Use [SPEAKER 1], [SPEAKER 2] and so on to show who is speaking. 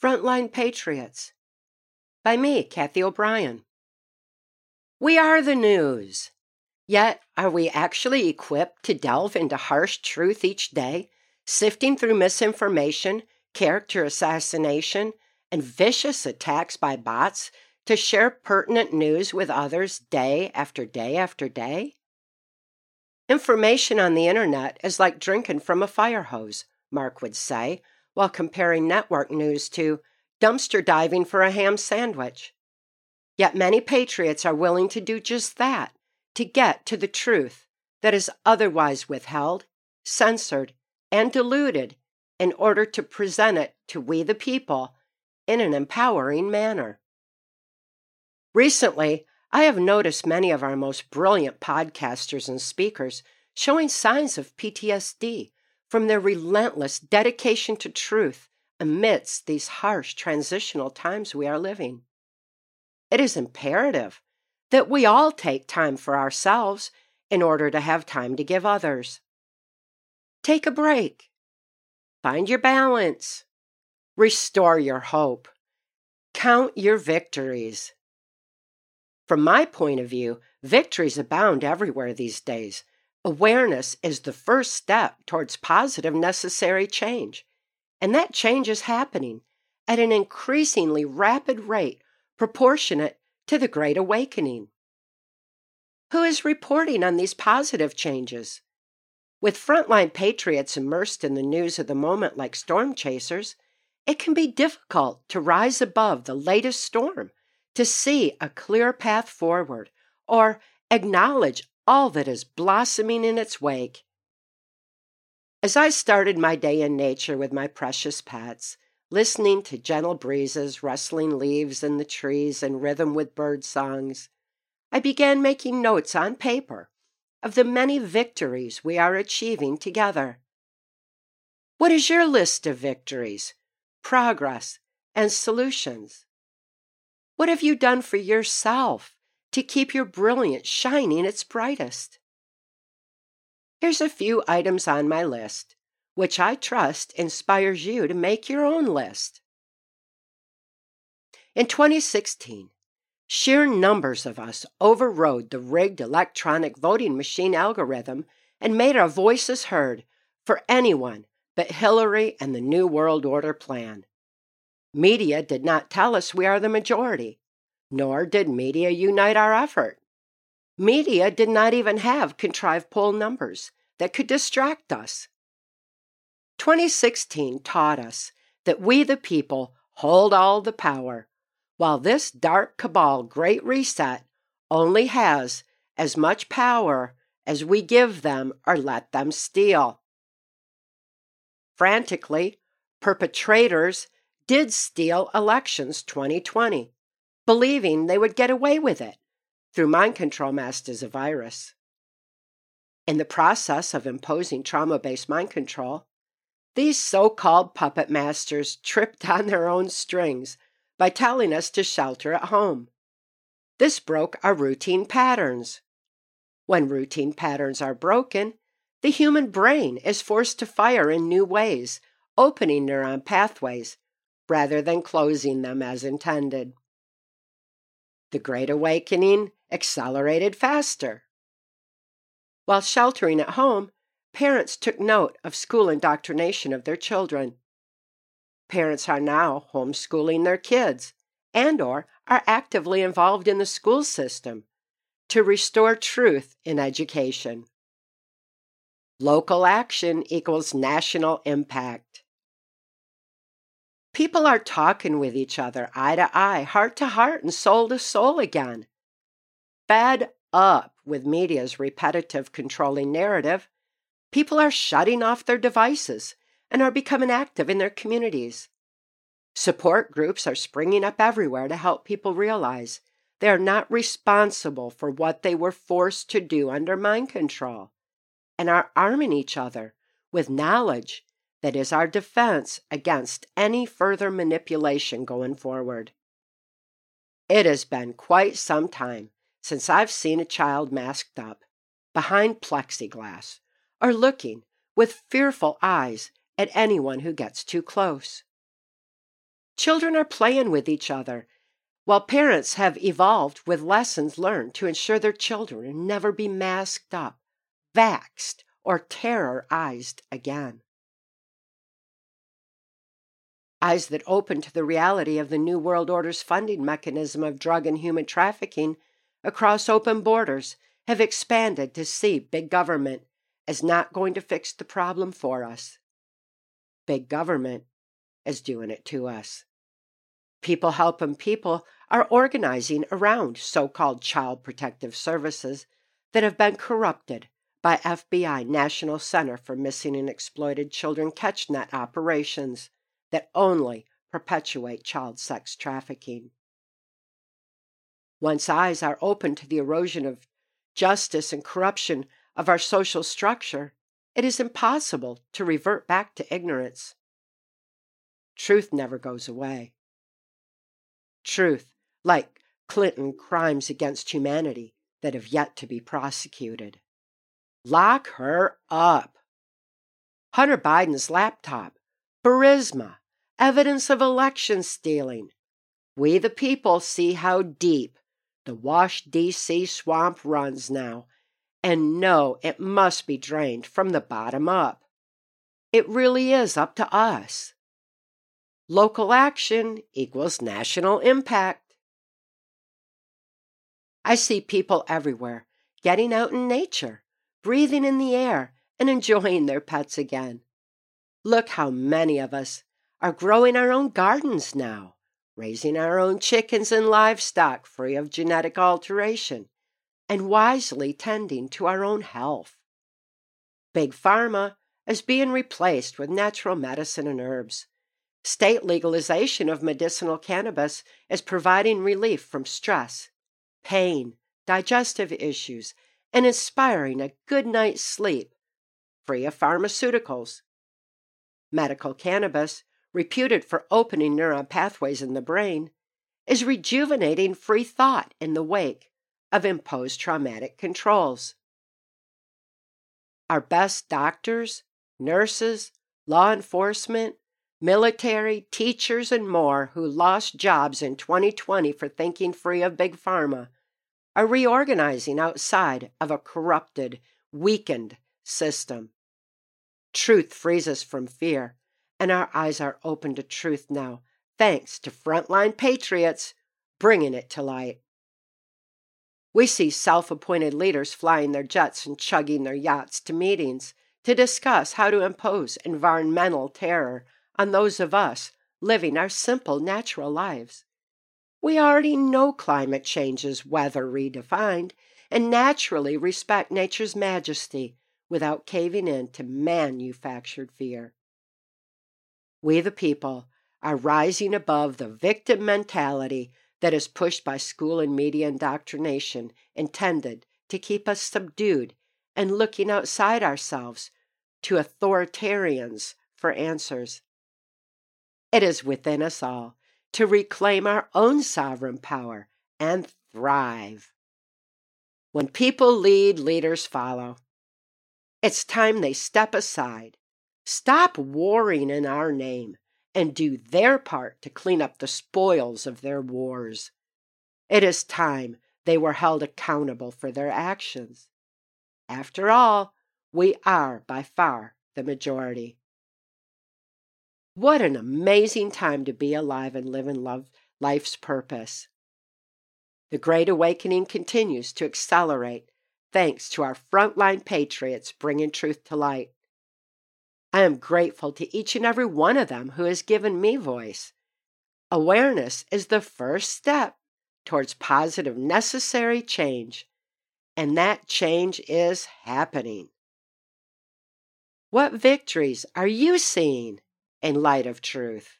[SPEAKER 1] Frontline Patriots. By me, Cathy O'Brien. We are the news. Yet, are we actually equipped to delve into harsh truth each day, sifting through misinformation, character assassination, and vicious attacks by bots to share pertinent news with others day after day after day? Information on the internet is like drinking from a fire hose, Mark would say, while comparing network news to dumpster diving for a ham sandwich. Yet many patriots are willing to do just that to get to the truth that is otherwise withheld, censored, and diluted in order to present it to we the people in an empowering manner. Recently, I have noticed many of our most brilliant podcasters and speakers showing signs of PTSD from their relentless dedication to truth amidst these harsh transitional times we are living. It is imperative that we all take time for ourselves in order to have time to give others. Take a break. Find your balance. Restore your hope. Count your victories. From my point of view, victories abound everywhere these days. Awareness is the first step towards positive necessary change. And that change is happening at an increasingly rapid rate proportionate to the Great Awakening. Who is reporting on these positive changes? With frontline patriots immersed in the news of the moment like storm chasers, it can be difficult to rise above the latest storm to see a clear path forward or acknowledge all that is blossoming in its wake. As I started my day in nature with my precious pets, listening to gentle breezes rustling leaves in the trees in rhythm with bird songs, I began making notes on paper of the many victories we are achieving together. What is your list of victories, progress, and solutions? What have you done for yourself to keep your brilliance shining its brightest? Here's a few items on my list, which I trust inspires you to make your own list. In 2016, sheer numbers of us overrode the rigged electronic voting machine algorithm and made our voices heard for anyone but Hillary and the New World Order plan. Media did not tell us we are the majority, nor did media unite our effort. Media did not even have contrived poll numbers that could distract us. 2016 taught us that we, the people, hold all the power, while this dark cabal great reset only has as much power as we give them or let them steal. Frantically, perpetrators did steal elections 2020, believing they would get away with it through mind control masked as a virus. In the process of imposing trauma based mind control, these so called puppet masters tripped on their own strings by telling us to shelter at home. This broke our routine patterns. When routine patterns are broken, the human brain is forced to fire in new ways, opening neuron pathways rather than closing them as intended. The Great Awakening accelerated faster. While sheltering at home, parents took note of school indoctrination of their children. Parents are now homeschooling their kids and or are actively involved in the school system to restore truth in education. Local action equals national impact. People are talking with each other, eye to eye, heart to heart, and soul to soul again. Fed up with media's repetitive, controlling narrative, people are shutting off their devices and are becoming active in their communities. Support groups are springing up everywhere to help people realize they are not responsible for what they were forced to do under mind control and are arming each other with knowledge that is our defense against any further manipulation going forward. It has been quite some time since I've seen a child masked up, behind plexiglass, or looking with fearful eyes at anyone who gets too close. Children are playing with each other, while parents have evolved with lessons learned to ensure their children never be masked up, vaxed, or terrorized again. Eyes that open to the reality of the New World Order's funding mechanism of drug and human trafficking across open borders have expanded to see big government as not going to fix the problem for us. Big government is doing it to us. People helping people are organizing around so called child protective services that have been corrupted by FBI National Center for Missing and Exploited Children CatchNet operations that only perpetuate child sex trafficking. Once eyes are open to the erosion of justice and corruption of our social structure, it is impossible to revert back to ignorance. Truth never goes away. Truth, like Clinton crimes against humanity that have yet to be prosecuted. Lock her up. Hunter Biden's laptop, Burisma, evidence of election stealing. We the people see how deep the Wash D.C. swamp runs now and know it must be drained from the bottom up. It really is up to us. Local action equals national impact. I see people everywhere getting out in nature, breathing in the air, and enjoying their pets again. Look how many of us are growing our own gardens now raising our own chickens and livestock free of genetic alteration, and wisely tending to our own health. Big Pharma is being replaced with natural medicine and herbs. State legalization of medicinal cannabis is providing relief from stress, pain, digestive issues, and inspiring a good night's sleep, free of pharmaceuticals. Medical cannabis reputed for opening neuron pathways in the brain, is rejuvenating free thought in the wake of imposed traumatic controls. Our best doctors, nurses, law enforcement, military, teachers, and more who lost jobs in 2020 for thinking free of big pharma are reorganizing outside of a corrupted, weakened system. Truth frees us from fear and our eyes are open to truth now, thanks to frontline patriots bringing it to light. We see self appointed leaders flying their jets and chugging their yachts to meetings to discuss how to impose environmental terror on those of us living our simple natural lives. We already know climate change is weather redefined and naturally respect nature's majesty without caving in to manufactured fear. We, the people, are rising above the victim mentality that is pushed by school and media indoctrination intended to keep us subdued and looking outside ourselves to authoritarians for answers. It is within us all to reclaim our own sovereign power and thrive. When people lead, leaders follow. It's time they step aside stop warring in our name and do their part to clean up the spoils of their wars. It is time they were held accountable for their actions. After all, we are by far the majority. What an amazing time to be alive and live in love, life's purpose. The Great Awakening continues to accelerate thanks to our frontline patriots bringing truth to light. I am grateful to each and every one of them who has given me voice. Awareness is the first step towards positive, necessary change, and that change is happening. What victories are you seeing in light of truth?